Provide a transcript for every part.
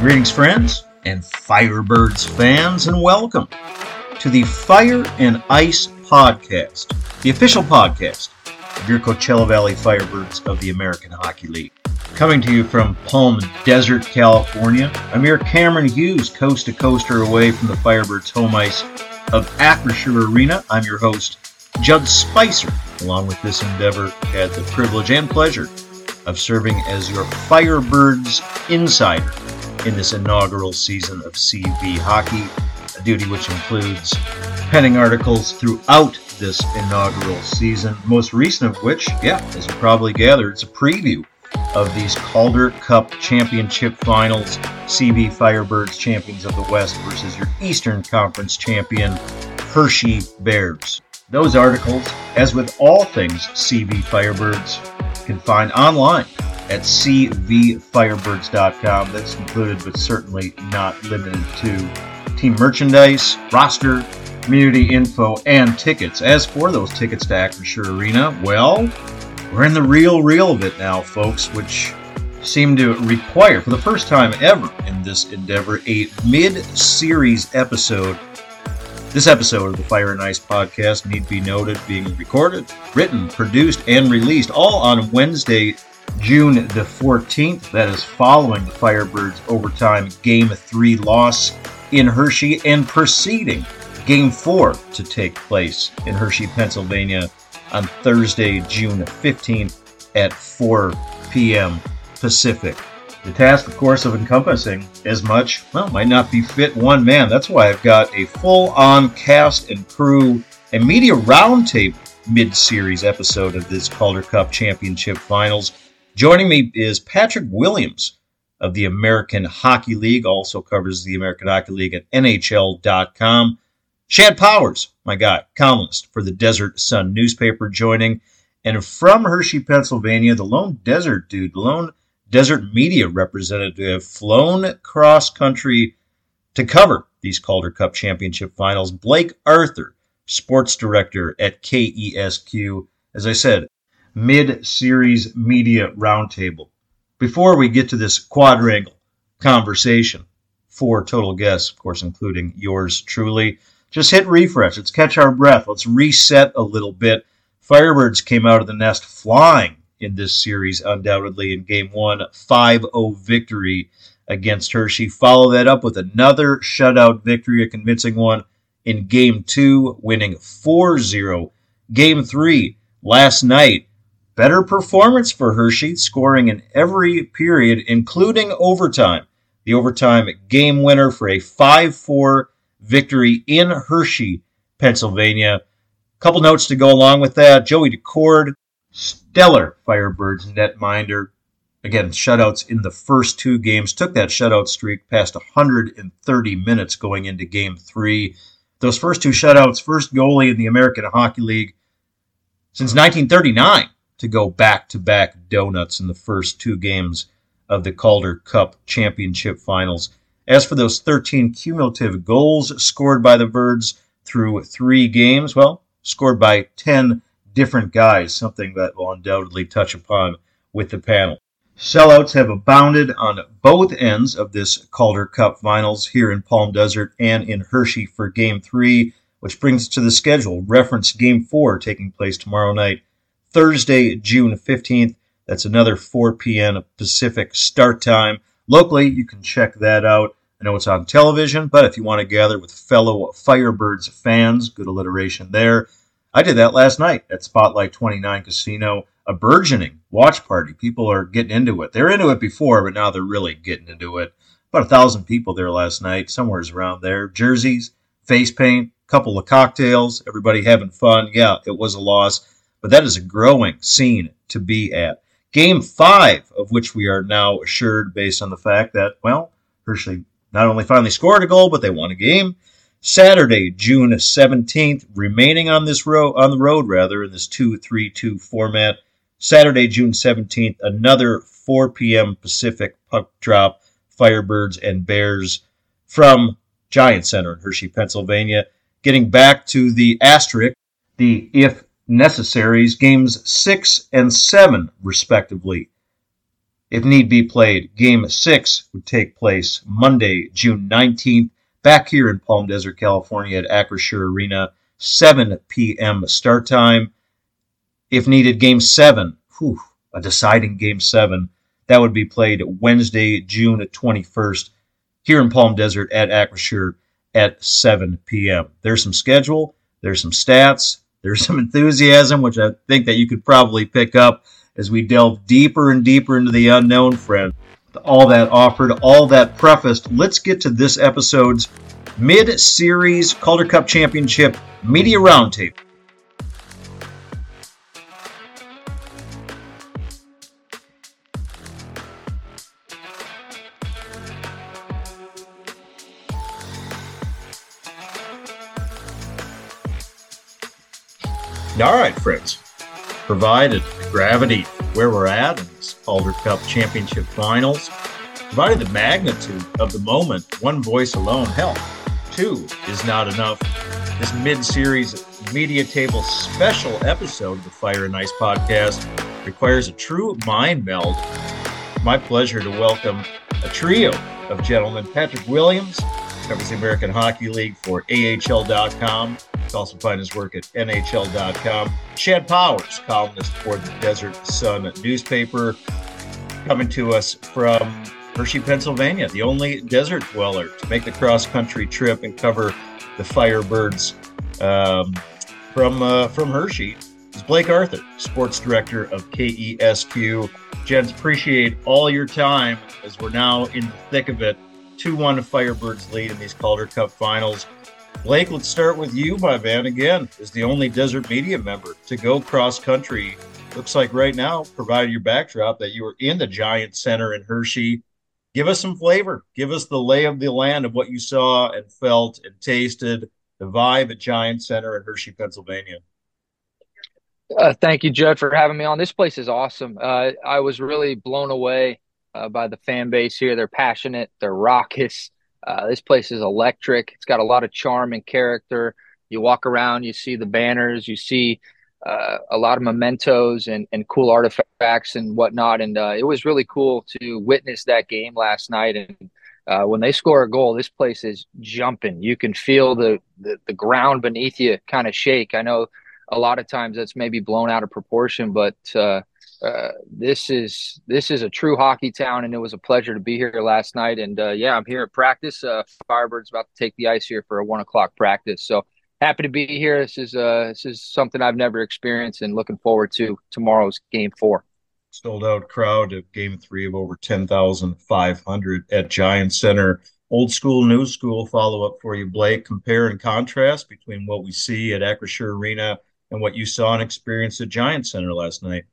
Greetings, friends and Firebirds fans, and welcome to the Fire and Ice Podcast, the official podcast of your Coachella Valley Firebirds of the American Hockey League. Coming to you from Palm Desert, California, I'm your Cameron Hughes, coast to coaster away from the Firebirds home ice of Acrisure Arena. I'm your host, Judd Spicer. Along with this endeavor, had the privilege and pleasure of serving as your Firebirds insider in this inaugural season of CV hockey, a duty which includes penning articles throughout this inaugural season. Most recent of which, yeah, as you probably gathered, it's a preview of these Calder Cup Championship Finals. CV Firebirds, champions of the West, versus your Eastern Conference champion, Hershey Bears. Those articles, as with all things CV Firebirds, can find online at cvfirebirds.com. That's included, but certainly not limited to team merchandise, roster, community info, and tickets. As for those tickets to Acrisure Arena, well, we're in the real real of it now, folks, which seem to require, for the first time ever in this endeavor, a mid series episode. This episode of the Fire and Ice podcast need be noted being recorded, written, produced, and released all on Wednesday, June the 14th. That is following the Firebirds overtime Game 3 loss in Hershey and preceding Game 4 to take place in Hershey, Pennsylvania on Thursday, June 15th at 4 p.m. Pacific. The task, of course, of encompassing as much, well, might not be fit one man. That's why I've got a full on cast and crew and media roundtable mid series episode of this Calder Cup Championship Finals. Joining me is Patrick Williams of the American Hockey League, also covers the American Hockey League at NHL.com. Shad Powers, my guy, columnist for the Desert Sun newspaper, joining. And from Hershey, Pennsylvania, the lone desert dude, lone desert media representative, flown cross country to cover these Calder Cup Championship finals, Blake Arthur, sports director at KESQ. As I said, mid series media roundtable. Before we get to this quadrangle conversation, four total guests, of course, including yours truly just hit refresh. Let's catch our breath. Let's reset a little bit. Firebirds came out of the nest flying in this series, undoubtedly, in game one, 5 0 victory against Hershey. Follow that up with another shutout victory, a convincing one in game two, winning 4 0. Game three, last night, better performance for Hershey, scoring in every period, including overtime. The overtime game winner for a 5 4 victory in Hershey, Pennsylvania. Couple notes to go along with that. Joey Daccord, stellar Firebirds netminder. Again, shutouts in the first two games. Took that shutout streak past 130 minutes going into game three. Those first two shutouts, first goalie in the American Hockey League since 1939 to go back to back donuts in the first two games of the Calder Cup Championship Finals. As for those 13 cumulative goals scored by the Birds through three games, well, scored by 10 different guys, something that will undoubtedly touch upon with the panel. Sellouts have abounded on both ends of this Calder Cup finals here in Palm Desert and in Hershey for Game 3, which brings us to the schedule. Reference Game 4 taking place tomorrow night, Thursday, June 15th. That's another 4 p.m. Pacific start time. Locally, you can check that out I know it's on television, but if you want to gather with fellow Firebirds fans, good alliteration there. I did that last night at Spotlight 29 Casino, a burgeoning watch party. People are getting into it. They're into it before, but now they're really getting into it. About a thousand people there last night, somewhere's around there. Jerseys, face paint, couple of cocktails, everybody having fun. Yeah, it was a loss, but that is a growing scene to be at. Game five, of which we are now assured based on the fact that, well, Hershey not only finally scored a goal, but they won a game. Saturday, June 17th, remaining on this road on the road rather in this 2-3-2 format. Saturday, June 17th, another 4 p.m. Pacific puck drop, Firebirds and Bears from Giant Center in Hershey, Pennsylvania. Getting back to the asterisk, the if necessaries, games 6 and 7, respectively. if need be played. Game 6 would take place Monday, June 19th, back here in Palm Desert, California at Acrisure Arena, 7 p.m. start time. If needed, Game 7, whew, a deciding Game 7, that would be played Wednesday, June 21st, here in Palm Desert at Acrisure at 7 p.m. There's some schedule, there's some stats, there's some enthusiasm, which I think that you could probably pick up as we delve deeper and deeper into the unknown, friend. All that offered, all that prefaced, let's get to this episode's mid series Calder Cup Championship Media Roundtable. All right, friends. Provided gravity where we're at in this Calder Cup Championship Finals, provided the magnitude of the moment, one voice alone, hell, two is not enough. This mid-series media table special episode of the Fire and Ice podcast requires a true mind meld. My pleasure to welcome a trio of gentlemen: Patrick Williams, covers the American Hockey League for AHL.com, can also find his work at NHL.com. Shad Powers, columnist for the Desert Sun newspaper, coming to us from Hershey, Pennsylvania, the only desert dweller to make the cross country trip and cover the Firebirds um, from uh, from Hershey. Is Blake Arthur, sports director of KESQ. Gents, appreciate all your time as we're now in the thick of it. 2 1 Firebirds lead in these Calder Cup finals. Blake, let's start with you, my man. Again, is the only Desert Media member to go cross country. Looks like right now, provided your backdrop, that you were in the Giant Center in Hershey. Give us some flavor. Give us the lay of the land of what you saw and felt and tasted, the vibe at Giant Center in Hershey, Pennsylvania. Uh, thank you, Judd, for having me on. This place is awesome. Uh, I was really blown away uh, by the fan base here. They're passionate, they're raucous. Uh, this place is electric. It's got a lot of charm and character. You walk around, you see the banners, you see uh, a lot of mementos and, and cool artifacts and whatnot. And uh, it was really cool to witness that game last night. And uh, when they score a goal, this place is jumping. You can feel the, the, the ground beneath you kind of shake. I know a lot of times that's maybe blown out of proportion, but uh, this is this is a true hockey town, and it was a pleasure to be here last night. And uh, yeah, I'm here at practice. Uh, Firebird's about to take the ice here for a one o'clock practice, so happy to be here. This is uh, this is something I've never experienced, and looking forward to tomorrow's game four. Sold out crowd of game three of over ten thousand five hundred at Giant Center. Old school, new school follow up for you, Blake. Compare and contrast between what we see at Acrisure Arena and what you saw and experienced at Giant Center last night.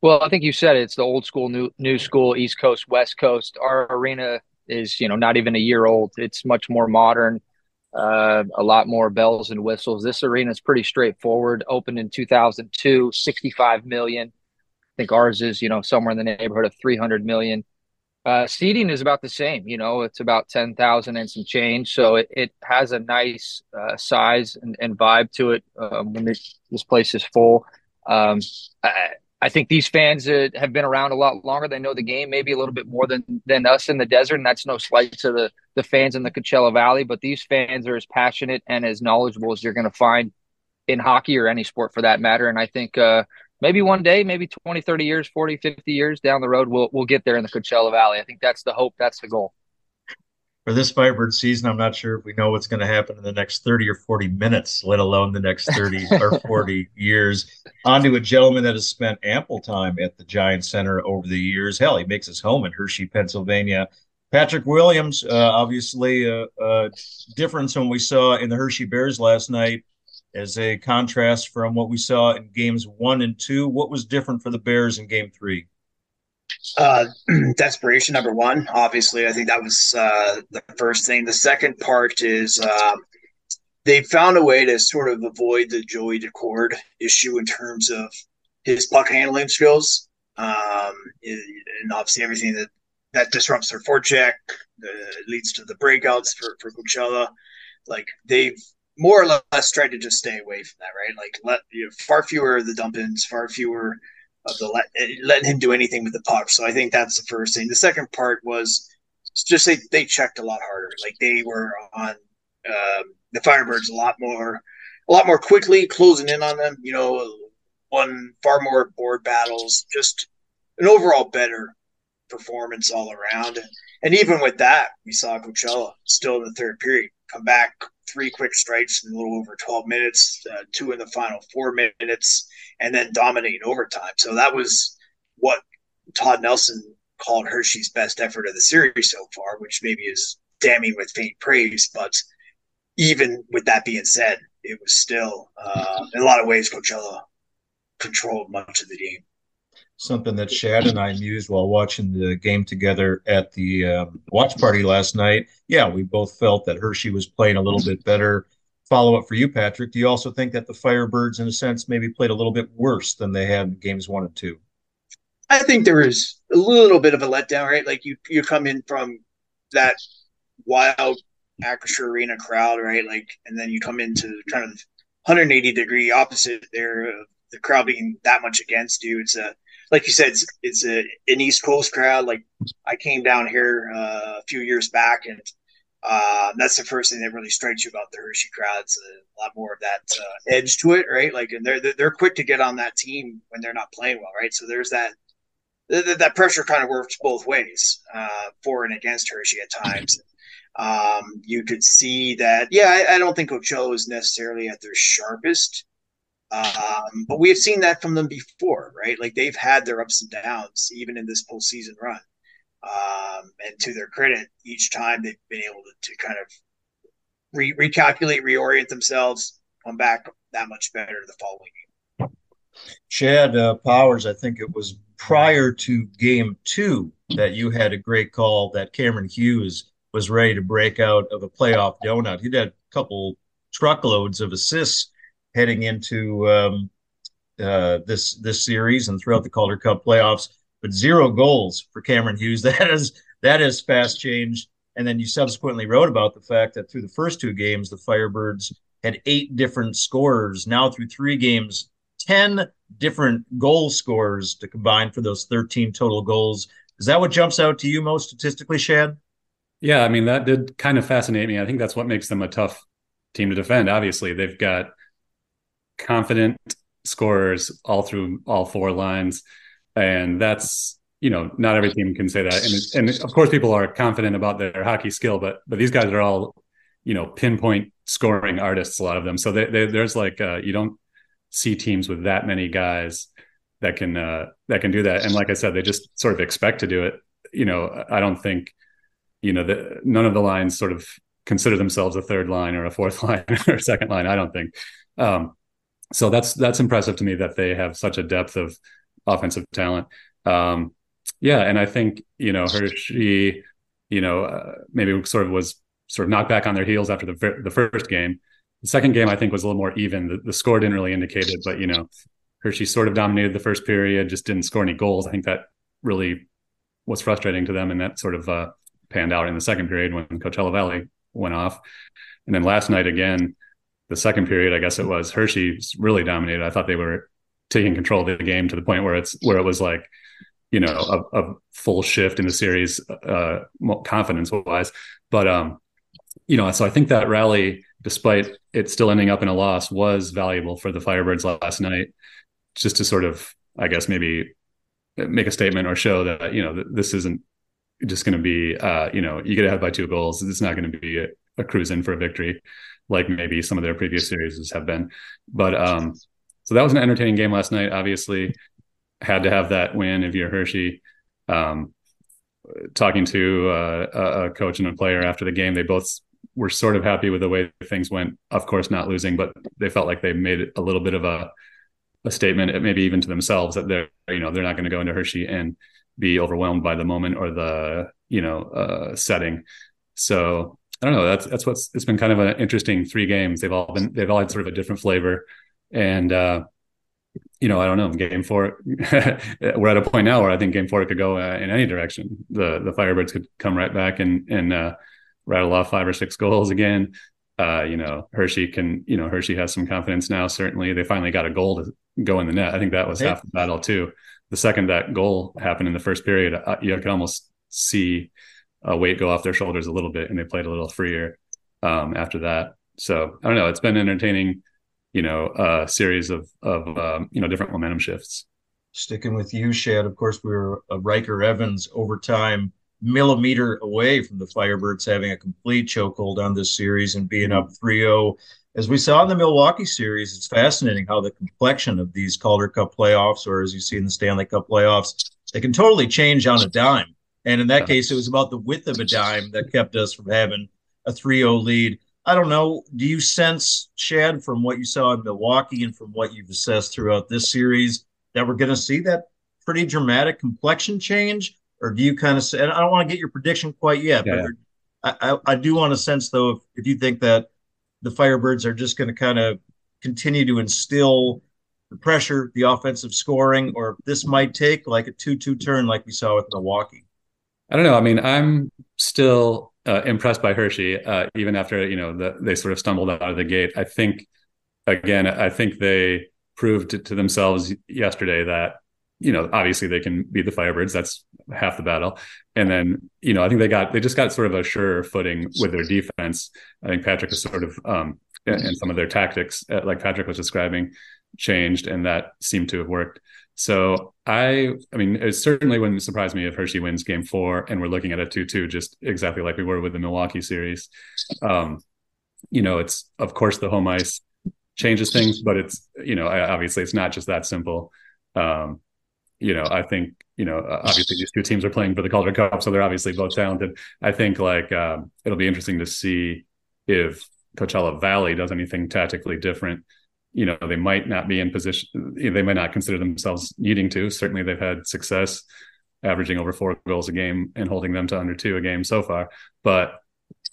Well, I think you said it. It's the old school, new new school, East Coast, West Coast. Our arena is, you know, not even a year old. It's much more modern, uh, a lot more bells and whistles. This arena is pretty straightforward. Opened in 2002, 65 million. I think ours is, you know, somewhere in the neighborhood of 300 million. Uh, seating is about the same. You know, it's about 10,000 and some change. So it, it has a nice uh, size and, and, vibe to it um, when this, this place is full. Um, I, I think these fans uh, have been around a lot longer. They know the game maybe a little bit more than than us in the desert, and that's no slight to the the fans in the Coachella Valley. But these fans are as passionate and as knowledgeable as you're going to find in hockey or any sport for that matter. And I think uh, maybe one day, maybe 20, 30 years, 40, 50 years down the road, we'll we'll get there in the Coachella Valley. I think that's the hope. That's the goal for this Firebird season, I'm not sure if we know what's going to happen in the next 30 or 40 minutes, let alone the next 30 or 40 years. On to a gentleman that has spent ample time at the Giant Center over the years. Hell, he makes his home in Hershey, Pennsylvania. Patrick Williams, uh, obviously a, a difference when we saw in the Hershey Bears last night as a contrast from what we saw in games one and two. What was different for the Bears in game three? Uh, desperation number one. Obviously, I think that was uh, the first thing. The second part is um, they found a way to sort of avoid the Joey Daccord issue in terms of his puck handling skills, um, and obviously everything that that disrupts their forecheck, uh, leads to the breakouts for for Coachella. Like they've more or less tried to just stay away from that, right? Like let you know, far fewer of the dump ins, far fewer of the let, letting him do anything with the puck. So I think that's the first thing. The second part was just they they checked a lot harder. Like they were on um, the Firebirds a lot more, a lot more quickly, closing in on them. You know, won far more board battles. Just an overall better performance all around. And even with that, we saw Coachella still in the third period come back three quick strikes in a little over 12 minutes, uh, two in the final four minutes, and then dominate overtime. So that was what Todd Nelson called Hershey's best effort of the series so far, which maybe is damning with faint praise. But even with that being said, it was still, uh, in a lot of ways, Coachella controlled much of the game something that Shad and I mused while watching the game together at the um, watch party last night. Yeah, we both felt that Hershey was playing a little bit better. Follow up for you, Patrick. Do you also think that the Firebirds, in a sense, maybe played a little bit worse than they had in games one and two? I think there is a little bit of a letdown, right? Like you, you come in from that wild Acrisure Arena crowd, right? Like, and then you come into kind of 180 degree opposite there, the crowd being that much against you. It's a like you said, it's, it's a, an East Coast crowd. Like I came down here uh, a few years back, and uh, that's the first thing that really strikes you about the Hershey crowds. A lot more of that uh, edge to it, right? Like, and they're they're quick to get on that team when they're not playing well, right? So there's that that pressure kind of works both ways, uh, for and against Hershey at times. Um, you could see that, yeah, I, I don't think Coachella is necessarily at their sharpest. Um, but we have seen that from them before, right? Like they've had their ups and downs, even in this postseason run. Um, and to their credit, each time they've been able to, to kind of re- recalculate, reorient themselves, come back that much better the following game. Shad uh, Powers, I think it was prior to game two that you had a great call that Cameron Hughes was ready to break out of a playoff donut. He'd had a couple truckloads of assists heading into um, uh, this this series and throughout the Calder Cup playoffs. But zero goals for Cameron Hughes. That is that is fast change. And then you subsequently wrote about the fact that through the first two games, the Firebirds had eight different scorers. Now through three games, ten different goal scorers to combine for those 13 total goals. Is that what jumps out to you most statistically, Shad? Yeah, I mean that did kind of fascinate me. I think that's what makes them a tough team to defend. Obviously, they've got confident scorers all through all four lines, and that's you know not every team can say that. And and of course, people are confident about their hockey skill, but but these guys are all you know pinpoint scoring artists. A lot of them, so they, they, there's like uh, you don't see teams with that many guys that can uh, that can do that. And like I said, they just sort of expect to do it. You know, I don't think you know the, none of the lines sort of consider themselves a third line or a fourth line or a second line. I don't think. Um, so that's that's impressive to me that they have such a depth of offensive talent. Um, yeah, and I think you know Hershey, you know, uh, maybe sort of was sort of knocked back on their heels after the the first game. The second game I think was a little more even. The, the score didn't really indicate it, but you know, Hershey sort of dominated the first period, just didn't score any goals. I think that really was frustrating to them, and that sort of uh, panned out in the second period when Coachella Valley went off. And then last night again, the second period, I guess it was Hershey really dominated. I thought they were taking control of the game to the point where it's where it was like, you know, a, a full shift in the series, uh, confidence wise. But um, you know, so I think that rally, despite it still ending up in a loss, was valuable for the Firebirds last night, just to sort of, I guess, maybe make a statement or show that you know this isn't just going to be, uh, you know, you get ahead by two goals. It's not going to be a, a cruise in for a victory like maybe some of their previous series have been. But um, so that was an entertaining game last night. Obviously, had to have that win if you're Hershey. Um, talking to uh, a coach and a player after the game, they both were sort of happy with the way things went. Of course, not losing, but they felt like they made a little bit of a a statement, maybe even to themselves, that they're you know they're not going to go into Hershey and be overwhelmed by the moment or the you know uh, setting. So I don't know. That's that's what's it's been kind of an interesting three games. They've all been they've all had sort of a different flavor, and uh, you know I don't know. Game four, we're at a point now where I think game four could go uh, in any direction. The the Firebirds could come right back and and uh, rattle off five or six goals again. Uh, you know Hershey can you know Hershey has some confidence now. Certainly, they finally got a goal to go in the net. I think that was half the battle too. the second that goal happened in the first period, uh, you could almost see a weight go off their shoulders a little bit, and they played a little freer um, after that. So I don't know. It's been entertaining, you know, a series of of um, you know different momentum shifts. Sticking with you, Shad. Of course, we were a Ryker Evans overtime millimeter away from the Firebirds having a complete chokehold on this series and being up 3-0. As we saw in the Milwaukee series, it's fascinating how the complexion of these Calder Cup playoffs, or as you see in the Stanley Cup playoffs, they can totally change on a dime. And in that case, it was about the width of a dime that kept us from having a 3-0 lead. I don't know. Do you sense, Shad, from what you saw in Milwaukee and from what you've assessed throughout this series, that we're going to see that pretty dramatic complexion change? Or do you kind of say, and I don't want to get your prediction quite yet, yeah. but I, I, do want to sense, though, if, if you think that the Firebirds are just going to kind of continue to instill the pressure, the offensive scoring, or this might take like a 2 2 turn like we saw with Milwaukee. I don't know. I mean, I'm still uh, impressed by Hershey, uh, even after you know the, they sort of stumbled out of the gate. I think again, I think they proved to, themselves yesterday that you know obviously they can beat the Firebirds. That's half the battle. And then you know I think they got they just got sort of a sure footing with their defense. I think Patrick is sort of um, and some of their tactics, uh, like Patrick was describing, changed, and that seemed to have worked. So I, I mean, it certainly wouldn't surprise me if Hershey wins Game Four and we're looking at a two-two, just exactly like we were with the Milwaukee series. Um, you know, it's of course the home ice changes things, but it's you know, obviously it's not just that simple. Um, you know, I think you know, obviously these two teams are playing for the Calder Cup, so they're obviously both talented. I think like um, it'll be interesting to see if Coachella Valley does anything tactically different you know they might not be in position they might not consider themselves needing to. Certainly they've had success averaging over four goals a game and holding them to under two a game so far. But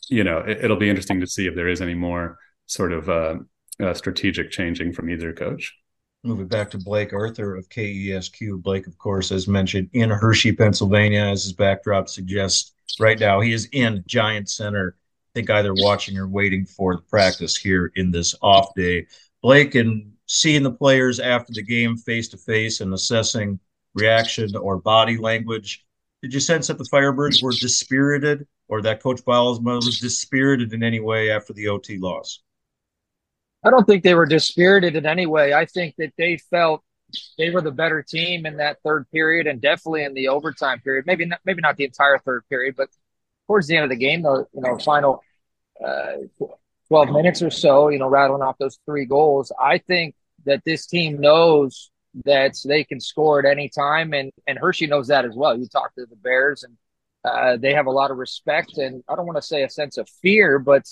you know it, will be interesting to see if there is any more sort of uh, uh, strategic changing from either coach. Moving back to blake arthur of kesq blake of course as mentioned in hershey pennsylvania as his backdrop suggests right now he is in giant center. I think either watching or waiting for the practice here in this off day Blake and seeing the players after the game face to face and assessing reaction or body language. Did you sense that the Firebirds were dispirited or that Coach Bylsma was dispirited in any way after the OT loss? I don't think they were dispirited in any way. I think that they felt they were the better team in that third period and definitely in the overtime period. Maybe not, maybe not the entire third period, but towards the end of the game, the you know final uh, 12 minutes or so, you know, rattling off those three goals. I think that this team knows that they can score at any time, and and Hershey knows that as well. You talk to the Bears, and uh, they have a lot of respect, and I don't want to say a sense of fear, but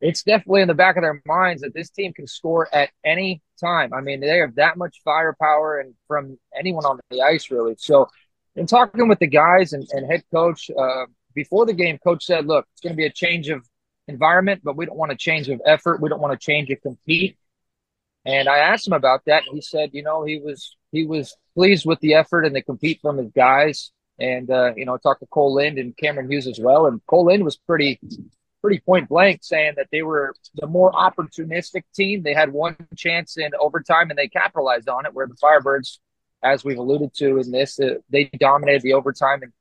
it's definitely in the back of their minds that this team can score at any time. I mean, they have that much firepower, and from anyone on the ice, really. So, in talking with the guys and, and head coach uh, before the game, coach said, "Look, it's going to be a change of environment, but we don't want to change of effort. We don't want to change of compete. And I asked him about that. And he said, you know, he was he was pleased with the effort and the compete from his guys. And uh, you know, talked to Cole Lind and Cameron Hughes as well. And Cole Lind was pretty pretty point blank saying that they were the more opportunistic team. They had one chance in overtime and they capitalized on it. Where the Firebirds, as we've alluded to in this, uh, they dominated the overtime and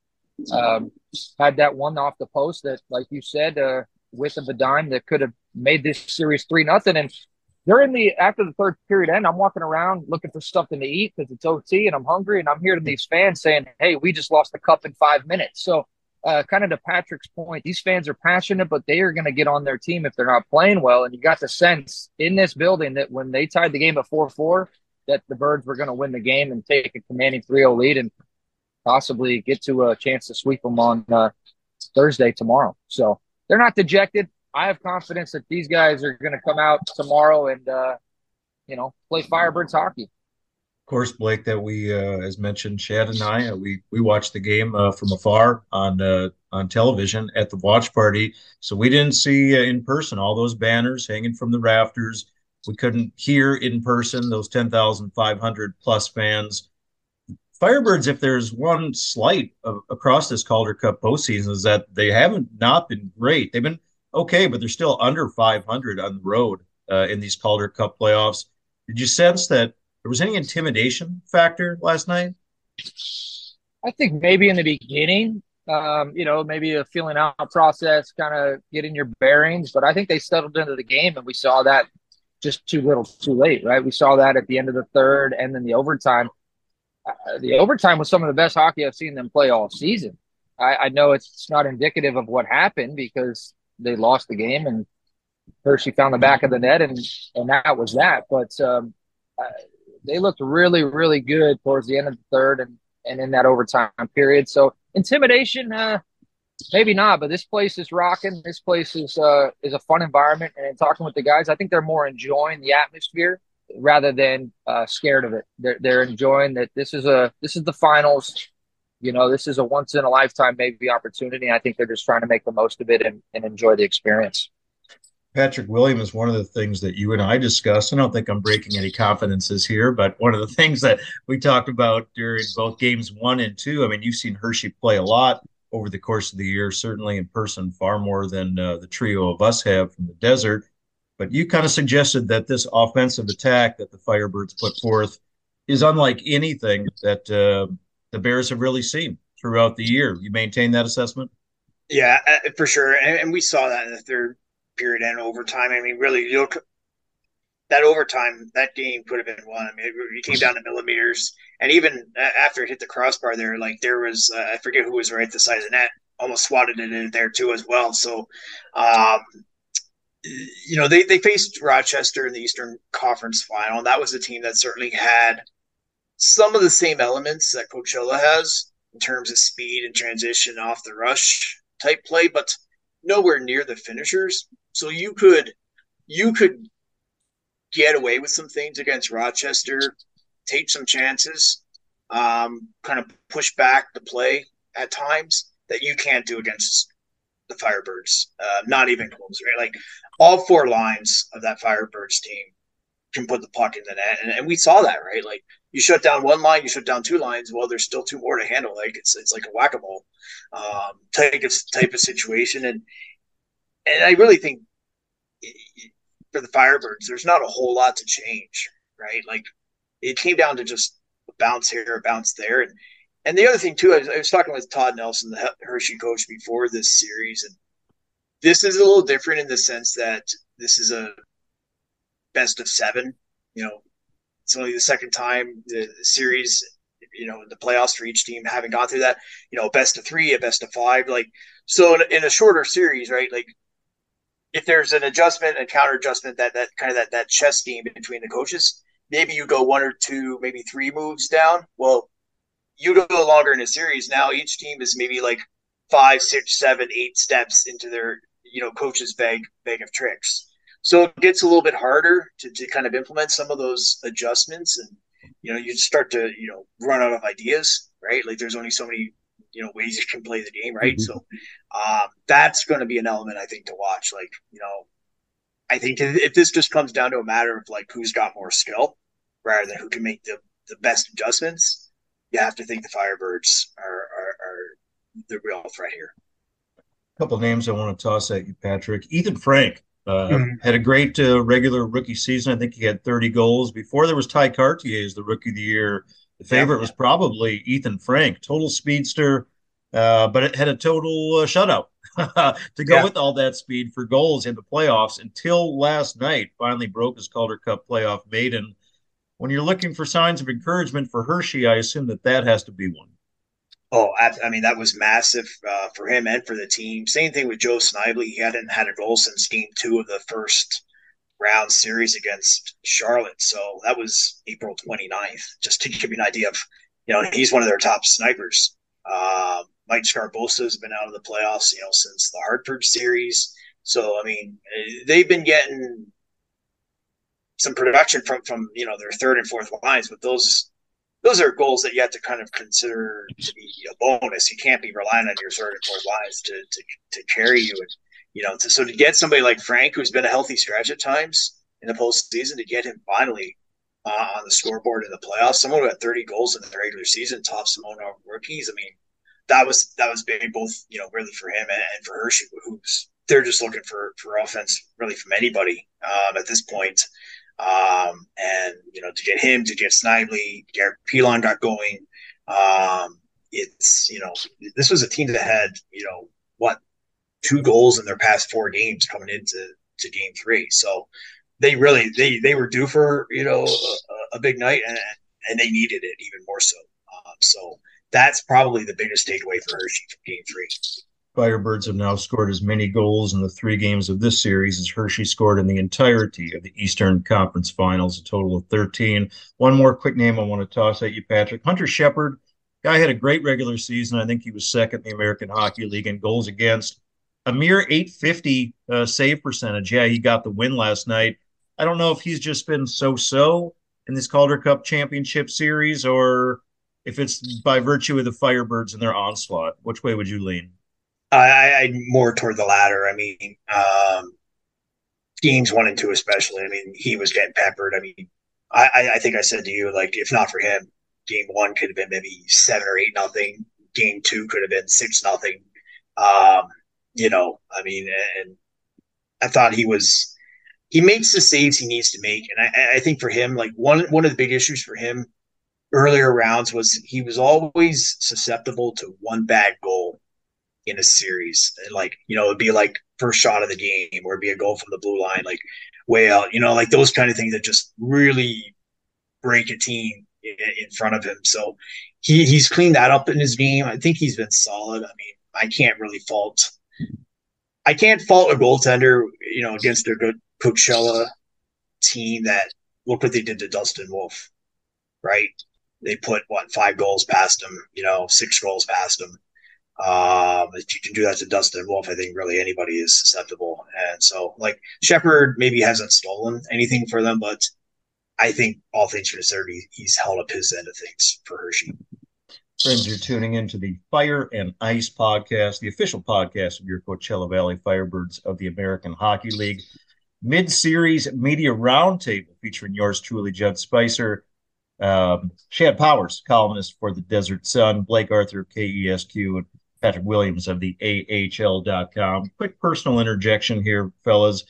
um, had that one off the post that, like you said, uh, width of a dime that could have made this series three nothing. And during the after the third period end, I'm walking around looking for something to eat because it's OT and I'm hungry, and I'm hearing these fans saying, "Hey, we just lost the cup in five minutes." So, uh, kind of to Patrick's point, these fans are passionate, but they are going to get on their team if they're not playing well. And you got the sense in this building that when they tied the game at four four, that the Birds were going to win the game and take a commanding 3-0 lead and possibly get to a chance to sweep them on uh, Thursday tomorrow. So they're not dejected. I have confidence that these guys are going to come out tomorrow and, uh, you know, play Firebirds hockey. Of course, Blake, that we, uh, as mentioned, Shad and I, uh, we we watched the game uh, from afar on uh, on television at the watch party, so we didn't see uh, in person all those banners hanging from the rafters. We couldn't hear in person those ten thousand five hundred plus fans Firebirds, if there's one slight of, across this Calder Cup postseason, is that they haven't not been great. They've been okay, but they're still under 500 on the road uh, in these Calder Cup playoffs. Did you sense that there was any intimidation factor last night? I think maybe in the beginning, um, you know, maybe a feeling out process, kind of getting your bearings. But I think they settled into the game, and we saw that just too little, too late, right? We saw that at the end of the third, and then the overtime. Uh, the overtime was some of the best hockey I've seen them play all season. I, I know it's not indicative of what happened because they lost the game and Hershey found the back of the net, and and that was that. But um, uh, they looked really, really good towards the end of the third and and in that overtime period. So intimidation, uh, maybe not, but this place is rocking. This place is uh, is a fun environment, and talking with the guys, I think they're more enjoying the atmosphere rather than uh, scared of it. They're they're enjoying that this is a this is the finals. You know, this is a once in a lifetime maybe opportunity. I think they're just trying to make the most of it and, and enjoy the experience. Patrick William is one of the things that you and I discussed, I don't think I'm breaking any confidences here, but one of the things that we talked about during both games one and two, I mean, you've seen Hershey play a lot over the course of the year, certainly in person, far more than uh, the trio of us have from the desert. But you kind of suggested that this offensive attack that the Firebirds put forth is unlike anything that uh, the Bears have really seen throughout the year. You maintain that assessment? Yeah, uh, for sure. And, and we saw that in the third period and overtime. I mean, really, you look that overtime, that game could have been won. I mean, it, it came down to millimeters, and even after it hit the crossbar, there, like there was, uh, I forget who was right the side of the net, almost swatted it in there too as well. So, um, you know, they they faced Rochester in the Eastern Conference Final, and that was a team that certainly had some of the same elements that Coachella has in terms of speed and transition off the rush type play, but nowhere near the finishers. So you could you could get away with some things against Rochester, take some chances, um, kind of push back the play at times that you can't do against the Firebirds. Uh, not even close, right? Like all four lines of that Firebirds team can put the puck in the net, and, and we saw that, right? Like you shut down one line, you shut down two lines. Well, there's still two more to handle. Like it's it's like a whack a mole um, type of type of situation, and and I really think for the Firebirds, there's not a whole lot to change, right? Like it came down to just a bounce here, a bounce there, and and the other thing too, I was, I was talking with Todd Nelson, the Hershey coach, before this series, and this is a little different in the sense that this is a best of seven. You know, it's only the second time the series, you know, the playoffs for each team having gone through that. You know, best of three, a best of five. Like so, in, in a shorter series, right? Like if there's an adjustment and counter adjustment that that kind of that that chess game between the coaches, maybe you go one or two, maybe three moves down. Well, you go longer in a series. Now each team is maybe like five, six, seven, eight steps into their you know coach's bag bag of tricks. So it gets a little bit harder to, to kind of implement some of those adjustments, and you know you start to you know run out of ideas, right? Like there's only so many you know ways you can play the game, right? Mm-hmm. So um, that's going to be an element I think to watch. Like you know, I think if this just comes down to a matter of like who's got more skill rather than who can make the the best adjustments, you have to think the Firebirds are are, are the real threat here. A couple names I want to toss at you, Patrick. Ethan Frank uh, mm-hmm. had a great uh, regular rookie season. I think he had 30 goals. Before there was Tye Kartye as the rookie of the year the favorite yeah. was probably Ethan Frank, total speedster, uh, but it had a total uh, shutout to go yeah. with all that speed for goals in the playoffs until last night. Finally broke his Calder Cup playoff maiden. When you're looking for signs of encouragement for Hershey, I assume that that has to be one. Oh, I, mean, that was massive uh, for him and for the team. Same thing with Joe Snively. He hadn't had a goal since game two of the first round series against Charlotte. So that was April 29th, just to give you an idea of, you know, he's one of their top snipers. Uh, Mike Sgarbossa has been out of the playoffs, you know, since the Hartford series. So, I mean, they've been getting some production from, from, you know, their third and fourth lines, but those, those are goals that you have to kind of consider to be a bonus. You can't be relying on your third and fourth lines to, to, to carry you. And, you know, to, so to get somebody like Frank, who's been a healthy stretch at times in the postseason, to get him finally uh, on the scoreboard in the playoffs, someone who had 30 goals in the regular season, top Simone rookies. I mean, that was that was big, both you know, really for him and, and for Hershey, who's they're just looking for for offense really from anybody um, at this point. Um, and you know, to get him, to get Snively, Garrett Pilon got going. Um, it's you know this was a team that had you know what two goals in their past four games coming into to game three. So they really they they were due for you know a, a big night and and they needed it even more so. Um, so that's probably the biggest takeaway for Hershey from game three. Firebirds have now scored as many goals in the three games of this series as Hershey scored in the entirety of the Eastern Conference Finals, a total of 13. One more quick name I want to toss at you, Patrick. Hunter Shepard, guy had a great regular season. I think he was second in the American Hockey League in goals against. A mere 850 uh, save percentage. Yeah, he got the win last night. I don't know if he's just been so so in this Calder Cup Championship Series or if it's by virtue of the Firebirds and their onslaught. Which way would you lean? I, I more toward the latter. I mean, um, games one and two, especially. I mean, he was getting peppered. I mean, I, I think I said to you, like, if not for him, game one could have been maybe seven or eight nothing. Game two could have been six nothing. Um, you know, I mean, and I thought he was he makes the saves he needs to make, and I, I think for him, like one one of the big issues for him earlier rounds was he was always susceptible to one bad goal in a series. Like, you know, it'd be like first shot of the game or it'd be a goal from the blue line, like way out, you know, like those kind of things that just really break a team in, in front of him. So he, he's cleaned that up in his game. I think he's been solid. I mean, I can't really fault I can't fault a goaltender, you know, against a good Coachella team that look what they did to Dustin Wolf, right? They put what five goals past him, you know, six goals past him. Um, you can do that to Dustin Wolf, I think really anybody is susceptible. And so, like Shepard maybe hasn't stolen anything for them, but I think all things considered, he, he's held up his end of things for Hershey. Friends, you're tuning into the Fire and Ice podcast, the official podcast of your Coachella Valley Firebirds of the American Hockey League mid-series media roundtable featuring yours truly, Judd Spicer, um, Shad Powers, columnist for the Desert Sun, Blake Arthur, KESQ, and Patrick Williams of the AHL.com. Quick personal interjection here, fellas.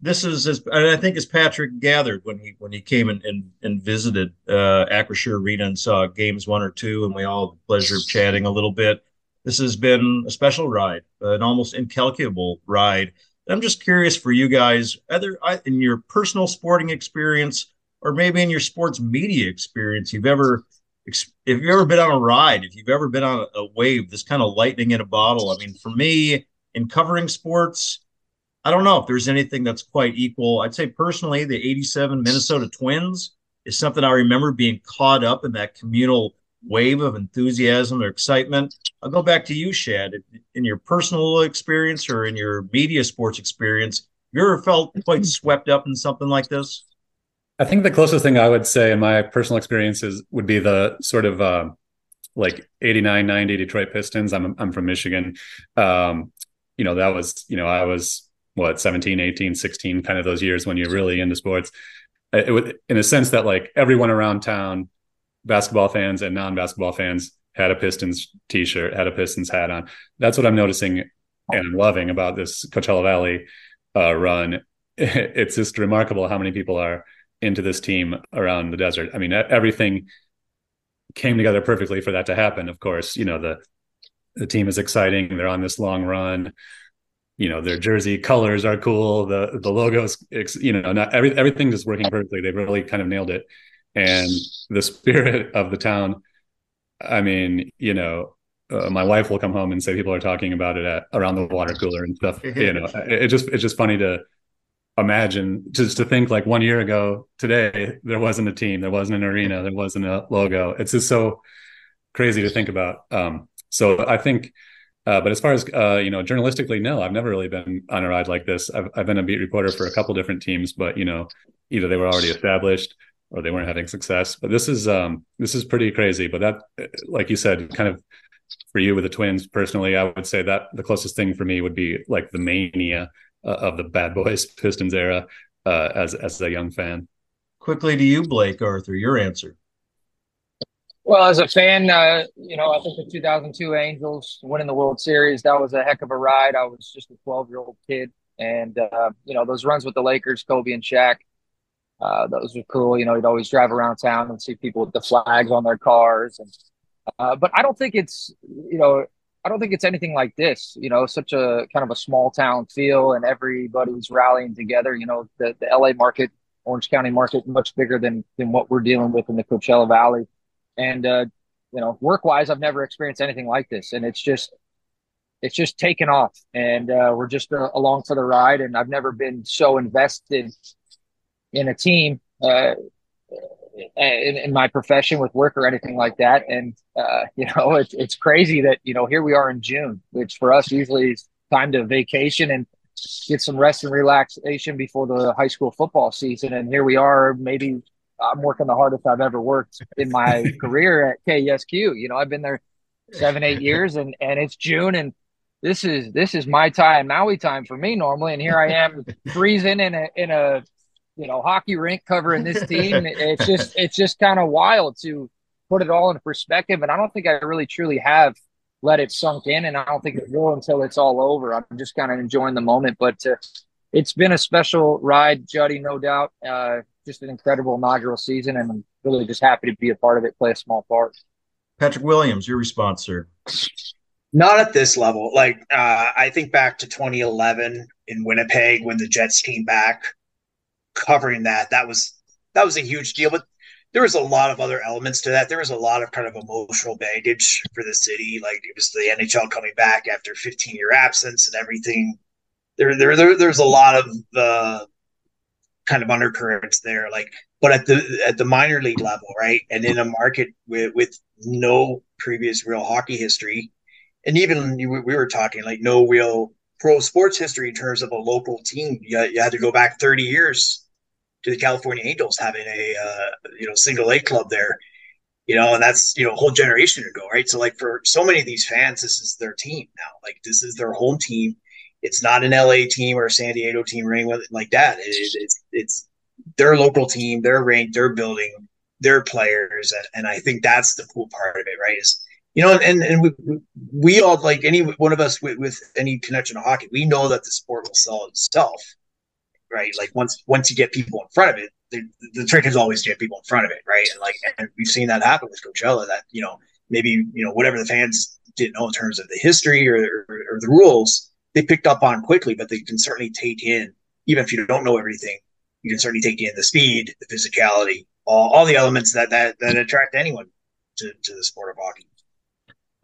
This is, as I think, as Patrick gathered when he when he came and and, and visited uh, Acrisure Arena and saw games one or two, and we all had the pleasure of chatting a little bit. This has been a special ride, an almost incalculable ride. I'm just curious for you guys, either in your personal sporting experience or maybe in your sports media experience, you've ever if you've ever been on a ride, if you've ever been on a wave, this kind of lightning in a bottle. I mean, for me, in covering sports, I don't know if there's anything that's quite equal. I'd say personally, the 87 Minnesota Twins is something I remember being caught up in that communal wave of enthusiasm or excitement. I'll go back to you, Shad. In your personal experience or in your media sports experience, you ever felt quite swept up in something like this? I think the closest thing I would say in my personal experiences would be the sort of uh, like 89, 90 Detroit Pistons. I'm, I'm from Michigan. Um, you know, that was, you know, I was what, 17, 18, 16, kind of those years when you're really into sports. It, it, in a sense that like everyone around town, basketball fans and non-basketball fans had a Pistons t-shirt, had a Pistons hat on. That's what I'm noticing and loving about this Coachella Valley uh, run. It's just remarkable how many people are into this team around the desert. I mean, everything came together perfectly for that to happen. Of course, you know the the team is exciting. They're on this long run. You know their jersey colors are cool. The the logos, you know, not every everything is working perfectly. They really kind of nailed it, and the spirit of the town. I mean, you know, uh, my wife will come home and say people are talking about it at, around the water cooler and stuff. you know, it, it just it's just funny to imagine just to think like one year ago today there wasn't a team there wasn't an arena there wasn't a logo. It's just so crazy to think about. Um, so i think uh, but as far as uh, you know journalistically no i've never really been on a ride like this. I've, I've been a beat reporter for a couple different teams but you know either they were already established or they weren't having success. But this is um this is pretty crazy. But that like you said kind of for you with the twins personally i would say that the closest thing for me would be like the mania of the Bad Boys Pistons era uh, as as a young fan. Quickly to you, Blake Arthur, your answer. Well, as a fan, uh, you know, I think the 2002 Angels winning the World Series that was a heck of a ride. I was just a 12 year old kid, and uh, you know those runs with the Lakers, Kobe and Shaq. Uh, those were cool. You know, you'd always drive around town and see people with the flags on their cars, and Uh, but I don't think it's you know I don't think it's anything like this. You know, such a kind of a small town feel, and everybody's rallying together. You know, the the LA market, Orange County market, much bigger than than what we're dealing with in the Coachella Valley, and uh, you know, work wise, I've never experienced anything like this, and it's just it's just taken off, and uh, we're just uh, along for the ride. And I've never been so invested in a team uh, in, in, my profession with work or anything like that. And uh, you know, it's it's crazy that you know here we are in June, which for us usually is time to vacation and get some rest and relaxation before the high school football season. And here we are, maybe I'm working the hardest I've ever worked in my career at KESQ. You know, I've been there seven, eight years, and and it's June, and this is this is my time, Maui time for me normally, and here I am freezing in a in a you know hockey rink covering this team. It's just it's just kind of wild to put it all in perspective, and I don't think I really truly have let it sunk in, and I don't think it will until it's all over. I'm just kind of enjoying the moment, but uh, it's been a special ride, Juddy, no doubt. Uh, just an incredible inaugural season, and I'm really just happy to be a part of it, play a small part. Patrick Williams, your response, sir. Not at this level. Like uh, I think back to 2011 in Winnipeg when the Jets came back, covering that. That was that was a huge deal. But there was a lot of other elements to that. There was a lot of kind of emotional baggage for the city. Like it was the NHL coming back after 15 year absence and everything. There, there, there there's a lot of the uh, kind of undercurrents there. Like, but at the at the minor league level, right, and in a market with with no previous real hockey history, and even we were talking like no real pro sports history in terms of a local team. You, you had to go back 30 years to the California Angels having a uh, you know single A club there, you know, and that's you know a whole generation ago, right? So like for so many of these fans, this is their team now. Like this is their home team. It's not an LA team or a San Diego team or anything like that. It, it's it's their local team, their rank, their building, their players, and, and I think that's the cool part of it, right? Is you know, and and we, we all like any one of us with, with any connection to hockey, we know that the sport will sell itself, right? Like once once you get people in front of it, the, the trick is always to get people in front of it, right? And like, and we've seen that happen with Coachella. That you know, maybe you know whatever the fans didn't know in terms of the history or, or, or the rules, they picked up on quickly, but they can certainly take in, even if you don't know everything, you can certainly take in the speed, the physicality, all, all the elements that, that that attract anyone to, to the sport of hockey.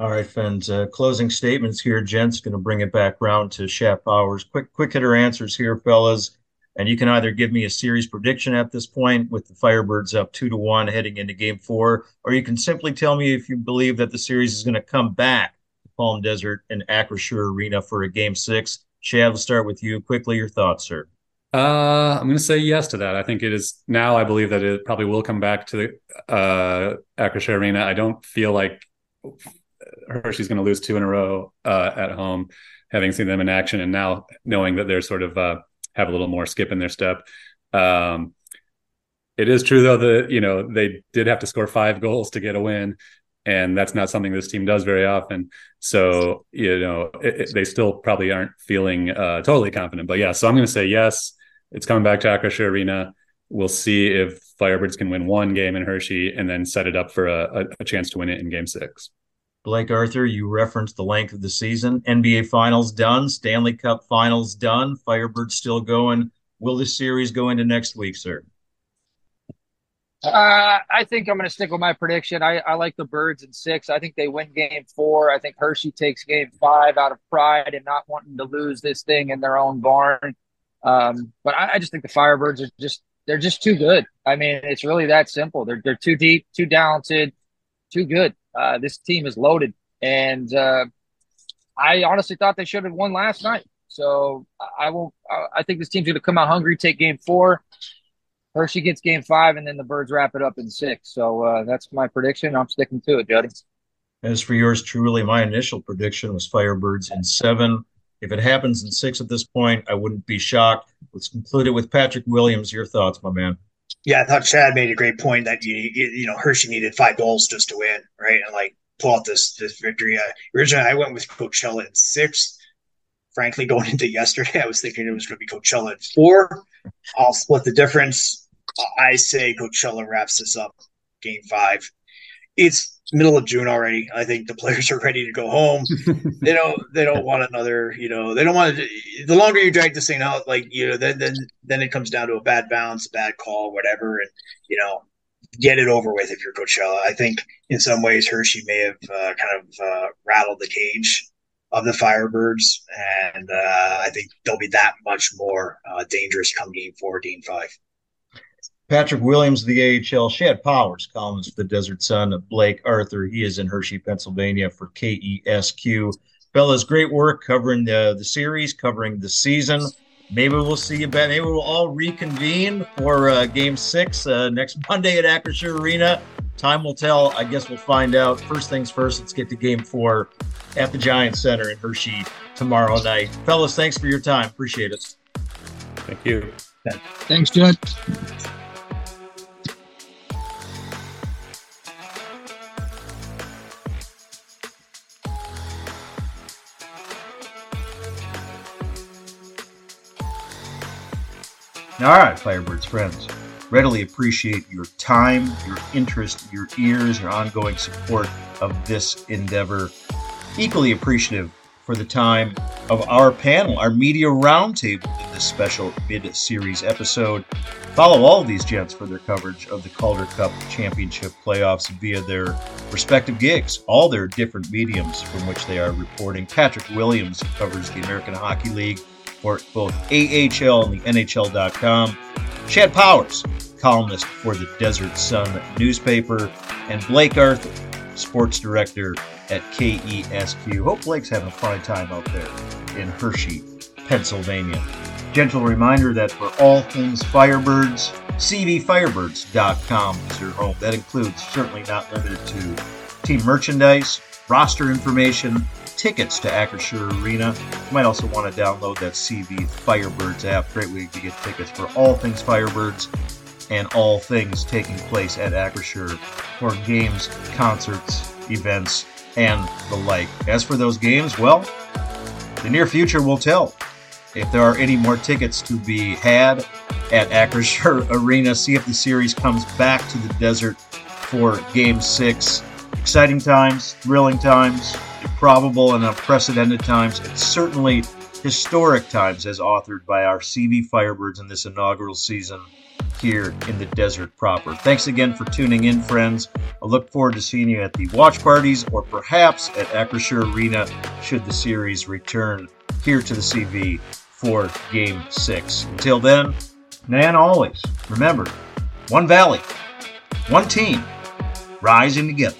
All right, friends. Uh, closing statements here. Gent's going to bring it back round to Shad Powers. Quick, quick hitter answers here, fellas. And you can either give me a series prediction at this point with the Firebirds up two to one heading into game four, or you can simply tell me if you believe that the series is going to come back to Palm Desert and Acrisure Arena for a game six. Shad, we'll start with you. Quickly, your thoughts, sir. Uh, I'm going to say yes to that. I think it is now. I believe that it probably will come back to the uh, Acrisure Arena. I don't feel like Hershey's going to lose two in a row uh, at home, having seen them in action, and now knowing that they're sort of uh, have a little more skip in their step. Um, it is true though that you know they did have to score five goals to get a win, and that's not something this team does very often. So you know it, it, they still probably aren't feeling uh, totally confident. But yeah, so I'm going to say yes. It's coming back to Acrisure Arena. We'll see if Firebirds can win one game in Hershey and then set it up for a, a, a chance to win it in Game Six. Blake Arthur, you referenced the length of the season. NBA Finals done, Stanley Cup Finals done, Firebirds still going. Will this series go into next week, sir? Uh, I think I'm going to stick with my prediction. I, I like the Birds in six. I think they win game four. I think Hershey takes game five out of pride and not wanting to lose this thing in their own barn. Um, but I, I just think the Firebirds are just they're just too good. I mean, it's really that simple. They're they're too deep, too talented, too good. Uh, this team is loaded, and uh, I honestly thought they should have won last night. So I won't. I think this team's going to come out hungry, take game four. Hershey gets game five, and then the Birds wrap it up in six. So uh, that's my prediction. I'm sticking to it, Juddy. As for yours truly, my initial prediction was Firebirds in seven. If it happens in six at this point, I wouldn't be shocked. Let's conclude it with Patrick Williams. Your thoughts, my man? Yeah, I thought Shad made a great point that you you know Hershey needed five goals just to win, right? And like pull out this this victory. Uh, originally, I went with Coachella in six. Frankly, going into yesterday, I was thinking it was going to be Coachella in four. I'll split the difference. I say Coachella wraps this up, game five. It's middle of June already. I think the players are ready to go home. they don't they don't want another, you know, they don't want to the longer you drag this thing out, like, you know, then then then it comes down to a bad bounce, bad call, whatever, and you know, get it over with if you're Coachella. I think in some ways Hershey may have uh, kind of uh, rattled the cage of the Firebirds, and uh, I think they'll be that much more uh, dangerous come game four, game five. Patrick Williams, of the AHL, Shad Powers, columnist for the Desert Sun, of Blake Arthur. He is in Hershey, Pennsylvania for KESQ. Fellas, great work covering the, the series, covering the season. Maybe we'll see you back. Maybe we'll all reconvene for uh, game six uh, next Monday at Acrisure Arena. Time will tell. I guess we'll find out. First things first, let's get to game four at the Giant Center in Hershey tomorrow night. Fellas, thanks for your time. Appreciate it. Thank you. Thanks, Judd. All right, Firebirds friends. Readily appreciate your time, your interest, your ears, your ongoing support of this endeavor. Equally appreciative for the time of our panel, our media roundtable in this special mid series episode. Follow all of these gents for their coverage of the Calder Cup Championship playoffs via their respective gigs, all their different mediums from which they are reporting. Patrick Williams covers the American Hockey League for both AHL and the NHL.com. Shad Powers, columnist for the Desert Sun newspaper, and Blake Arthur, sports director at KESQ. Hope Blake's having a fine time out there in Hershey, Pennsylvania. Gentle reminder that for all things Firebirds, CVFirebirds.com is your home. That includes, certainly not limited to, team merchandise, roster information, tickets to Acrisure Arena. You might also want to download that CV Firebirds app. Great way to get tickets for all things Firebirds and all things taking place at Acrisure for games, concerts, events, and the like. As for those games, well, the near future will tell. If there are any more tickets to be had at Acrisure Arena, see if the series comes back to the desert for Game 6. Exciting times, thrilling times, improbable and unprecedented times, and certainly historic times as authored by our CV Firebirds in this inaugural season here in the desert proper. Thanks again for tuning in, friends. I look forward to seeing you at the watch parties or perhaps at Acrisure Arena should the series return here to the CV for Game 6. Until then, and always, remember, one valley, one team, rising together.